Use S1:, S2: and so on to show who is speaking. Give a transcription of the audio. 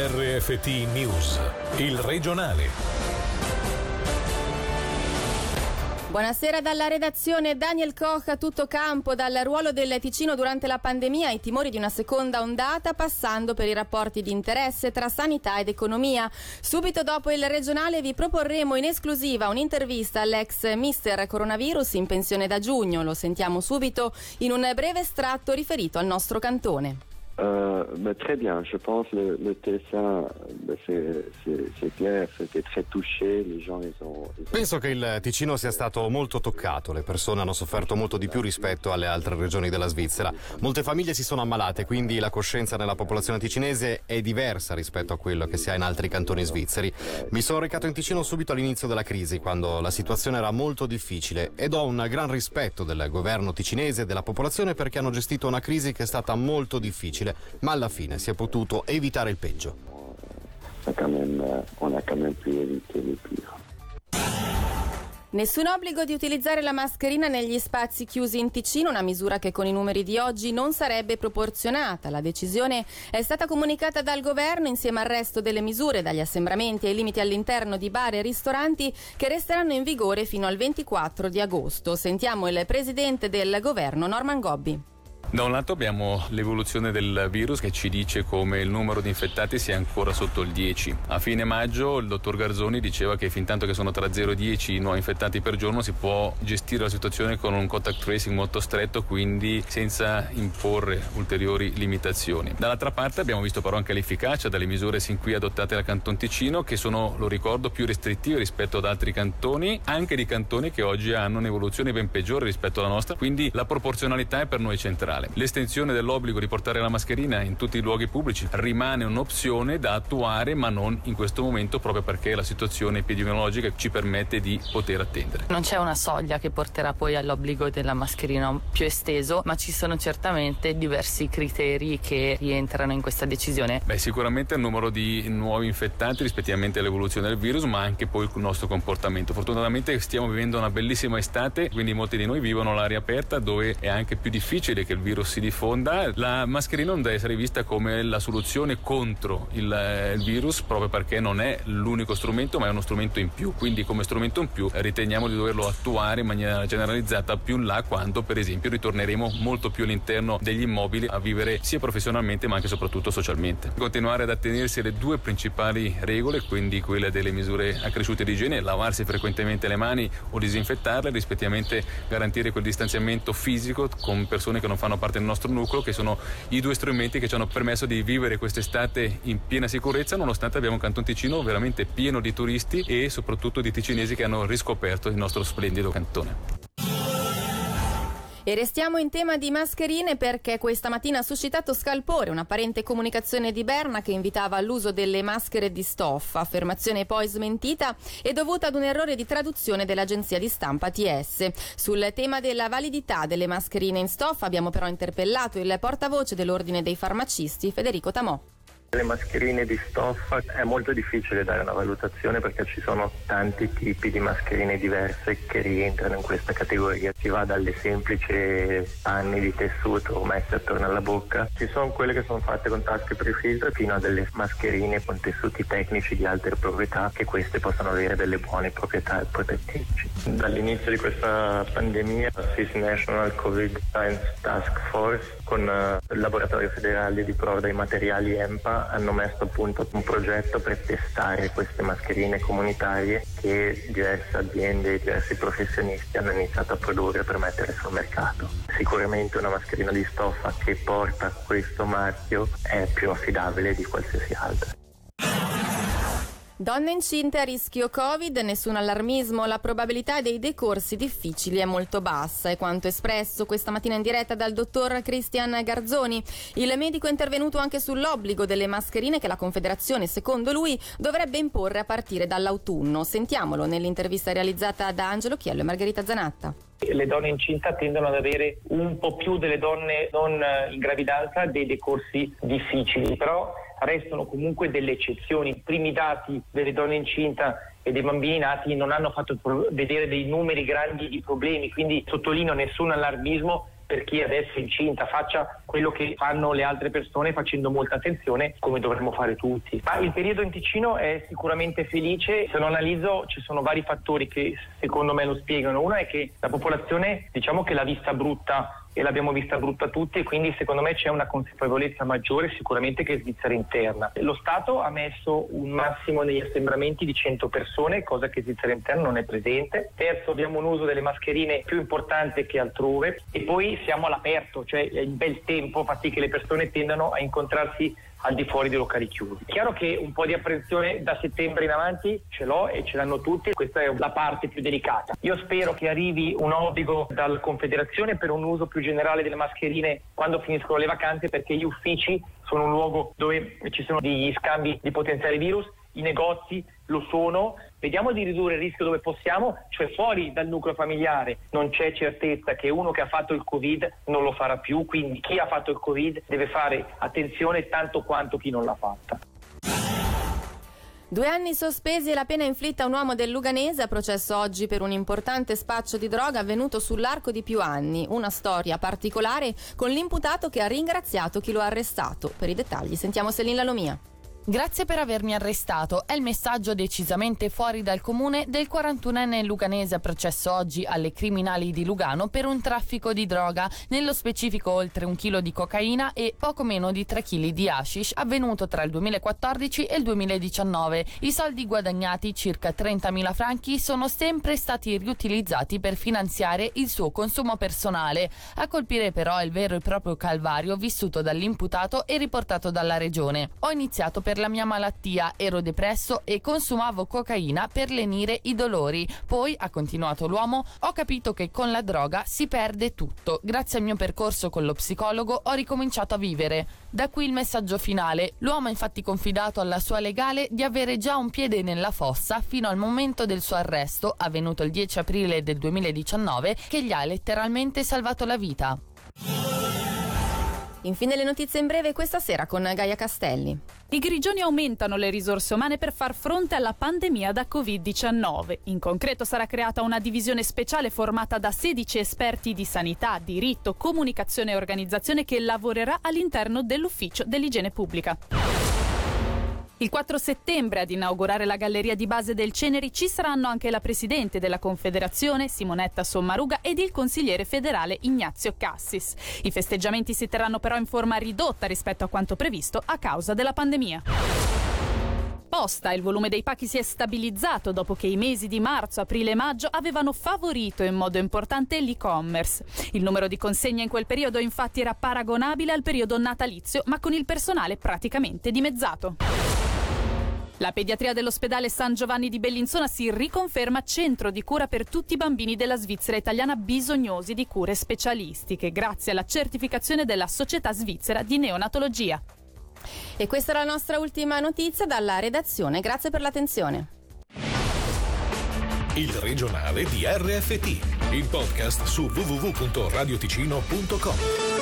S1: RFT News, il regionale.
S2: Buonasera dalla redazione Daniel Koch a tutto campo, dal ruolo del Ticino durante la pandemia ai timori di una seconda ondata, passando per i rapporti di interesse tra sanità ed economia. Subito dopo il regionale vi proporremo in esclusiva un'intervista all'ex mister coronavirus in pensione da giugno. Lo sentiamo subito in un breve estratto riferito al nostro cantone.
S3: Euh, très bien, je pense le, le TSA bah, c'est clair, c'était très touché, les gens ils ont, ils ont...
S4: Penso che il Ticino sia stato molto toccato, le persone hanno sofferto molto di più rispetto alle altre regioni della Svizzera. Molte famiglie si sono ammalate, quindi la coscienza nella popolazione ticinese è diversa rispetto a quello che si ha in altri cantoni svizzeri. Mi sono recato in Ticino subito all'inizio della crisi, quando la situazione era molto difficile. Ed ho un gran rispetto del governo ticinese e della popolazione perché hanno gestito una crisi che è stata molto difficile difficile, ma alla fine si è potuto evitare il peggio.
S2: Nessun obbligo di utilizzare la mascherina negli spazi chiusi in Ticino, una misura che con i numeri di oggi non sarebbe proporzionata. La decisione è stata comunicata dal governo insieme al resto delle misure, dagli assembramenti ai limiti all'interno di bar e ristoranti che resteranno in vigore fino al 24 di agosto. Sentiamo il presidente del governo Norman Gobbi.
S5: Da un lato abbiamo l'evoluzione del virus che ci dice come il numero di infettati sia ancora sotto il 10. A fine maggio il dottor Garzoni diceva che fin tanto che sono tra 0 e 10 nuovi infettati per giorno si può gestire la situazione con un contact tracing molto stretto, quindi senza imporre ulteriori limitazioni. Dall'altra parte abbiamo visto però anche l'efficacia delle misure sin qui adottate dal Canton Ticino che sono, lo ricordo, più restrittive rispetto ad altri cantoni, anche di cantoni che oggi hanno un'evoluzione ben peggiore rispetto alla nostra, quindi la proporzionalità è per noi centrale generale. L'estensione dell'obbligo di portare la mascherina in tutti i luoghi pubblici rimane un'opzione da attuare, ma non in questo momento proprio perché la situazione epidemiologica ci permette di poter attendere.
S6: Non c'è una soglia che porterà poi all'obbligo della mascherina più esteso, ma ci sono certamente diversi criteri che rientrano in questa decisione.
S5: Beh, sicuramente il numero di nuovi infettati rispettivamente all'evoluzione del virus, ma anche poi il nostro comportamento. Fortunatamente stiamo vivendo una bellissima estate, quindi molti di noi vivono all'aria aperta dove è anche più difficile che il virus virus si diffonda, la mascherina non deve essere vista come la soluzione contro il, eh, il, virus proprio perché non è l'unico strumento ma è uno strumento in più, quindi come strumento in più riteniamo di doverlo attuare in maniera generalizzata più in là quando per esempio ritorneremo molto più all'interno degli immobili a vivere sia professionalmente ma anche soprattutto socialmente. Continuare ad attenersi alle due principali regole, quindi quelle delle misure accresciute di igiene, lavarsi frequentemente le mani o disinfettarle, rispettivamente garantire quel distanziamento fisico con persone che non fanno parte del nostro nucleo, che sono i due strumenti che ci hanno permesso di vivere quest'estate in piena sicurezza, nonostante abbiamo un Canton Ticino veramente pieno di turisti e soprattutto di ticinesi che hanno riscoperto il nostro splendido cantone.
S2: E restiamo in tema di mascherine perché questa mattina ha suscitato scalpore un'apparente comunicazione di Berna che invitava all'uso delle maschere di stoffa, affermazione poi smentita e dovuta ad un errore di traduzione dell'agenzia di stampa TS. Sul tema della validità delle mascherine in stoffa abbiamo però interpellato il portavoce dell'Ordine dei farmacisti Federico Tamò.
S7: Le mascherine di stoffa è molto difficile dare una valutazione perché ci sono tanti tipi di mascherine diverse che rientrano in questa categoria. Si va dalle semplici panni di tessuto messe attorno alla bocca, ci sono quelle che sono fatte con tasche prefiltro fino a delle mascherine con tessuti tecnici di altre proprietà che queste possono avere delle buone proprietà protettrici. Dall'inizio di questa pandemia Swiss National Covid Science Task Force con eh, il laboratorio federale di prova dei materiali EMPA hanno messo a punto un progetto per testare queste mascherine comunitarie che diverse aziende e diversi professionisti hanno iniziato a produrre per mettere sul mercato. Sicuramente una mascherina di stoffa che porta questo marchio è più affidabile di qualsiasi altra.
S2: Donne incinte a rischio Covid, nessun allarmismo, la probabilità dei decorsi difficili è molto bassa, è quanto espresso questa mattina in diretta dal dottor Cristian Garzoni. Il medico è intervenuto anche sull'obbligo delle mascherine che la Confederazione, secondo lui, dovrebbe imporre a partire dall'autunno. Sentiamolo nell'intervista realizzata da Angelo Chiello e Margherita Zanatta.
S8: Le donne incinta tendono ad avere un po' più delle donne non in gravidanza dei decorsi difficili, però restano comunque delle eccezioni. I primi dati delle donne incinta e dei bambini nati non hanno fatto vedere dei numeri grandi di problemi, quindi sottolineo nessun allarmismo per chi adesso è incinta, faccia quello che fanno le altre persone facendo molta attenzione come dovremmo fare tutti. Ma il periodo in Ticino è sicuramente felice, se lo analizzo ci sono vari fattori che secondo me lo spiegano. Uno è che la popolazione diciamo che l'ha vista brutta e l'abbiamo vista brutta tutti e quindi secondo me c'è una consapevolezza maggiore sicuramente che Svizzera interna. Lo Stato ha messo un massimo negli assembramenti di 100 persone, cosa che Svizzera interna non è presente. Terzo, abbiamo un uso delle mascherine più importante che altrove e poi siamo all'aperto, cioè il bel tempo fa sì che le persone tendano a incontrarsi al di fuori dei locali chiusi. Chiaro che un po' di apprensione da settembre in avanti ce l'ho e ce l'hanno tutti, questa è la parte più delicata. Io spero che arrivi un obbligo dalla Confederazione per un uso più generale delle mascherine quando finiscono le vacanze perché gli uffici sono un luogo dove ci sono degli scambi di potenziali virus i negozi lo sono, vediamo di ridurre il rischio dove possiamo, cioè fuori dal nucleo familiare. Non c'è certezza che uno che ha fatto il Covid non lo farà più, quindi chi ha fatto il Covid deve fare attenzione tanto quanto chi non l'ha fatta.
S2: Due anni sospesi e la pena inflitta a un uomo del Luganese a processo oggi per un importante spaccio di droga avvenuto sull'arco di più anni. Una storia particolare con l'imputato che ha ringraziato chi lo ha arrestato. Per i dettagli sentiamo Selin Lalomia.
S9: Grazie per avermi arrestato. È il messaggio decisamente fuori dal comune del 41enne luganese processo oggi alle criminali di Lugano per un traffico di droga, nello specifico oltre un chilo di cocaina e poco meno di 3 kg di hashish, avvenuto tra il 2014 e il 2019. I soldi guadagnati, circa 30.000 franchi, sono sempre stati riutilizzati per finanziare il suo consumo personale. A colpire però il vero e proprio calvario vissuto dall'imputato e riportato dalla regione. Ho iniziato per la mia malattia, ero depresso e consumavo cocaina per lenire i dolori. Poi, ha continuato l'uomo, ho capito che con la droga si perde tutto. Grazie al mio percorso con lo psicologo ho ricominciato a vivere. Da qui il messaggio finale. L'uomo ha infatti confidato alla sua legale di avere già un piede nella fossa fino al momento del suo arresto, avvenuto il 10 aprile del 2019, che gli ha letteralmente salvato la vita.
S2: Infine le notizie in breve questa sera con Gaia Castelli.
S10: I grigioni aumentano le risorse umane per far fronte alla pandemia da Covid-19. In concreto sarà creata una divisione speciale formata da 16 esperti di sanità, diritto, comunicazione e organizzazione che lavorerà all'interno dell'ufficio dell'igiene pubblica. Il 4 settembre ad inaugurare la galleria di base del Ceneri ci saranno anche la Presidente della Confederazione Simonetta Sommaruga ed il consigliere federale Ignazio Cassis. I festeggiamenti si terranno però in forma ridotta rispetto a quanto previsto a causa della pandemia. Posta, il volume dei pacchi si è stabilizzato dopo che i mesi di marzo, aprile e maggio avevano favorito in modo importante l'e-commerce. Il numero di consegne in quel periodo infatti era paragonabile al periodo natalizio, ma con il personale praticamente dimezzato. La pediatria dell'ospedale San Giovanni di Bellinzona si riconferma centro di cura per tutti i bambini della Svizzera italiana bisognosi di cure specialistiche, grazie alla certificazione della Società Svizzera di Neonatologia.
S2: E questa era la nostra ultima notizia dalla redazione. Grazie per l'attenzione.
S1: Il regionale di RFT, il podcast su www.radioticino.com.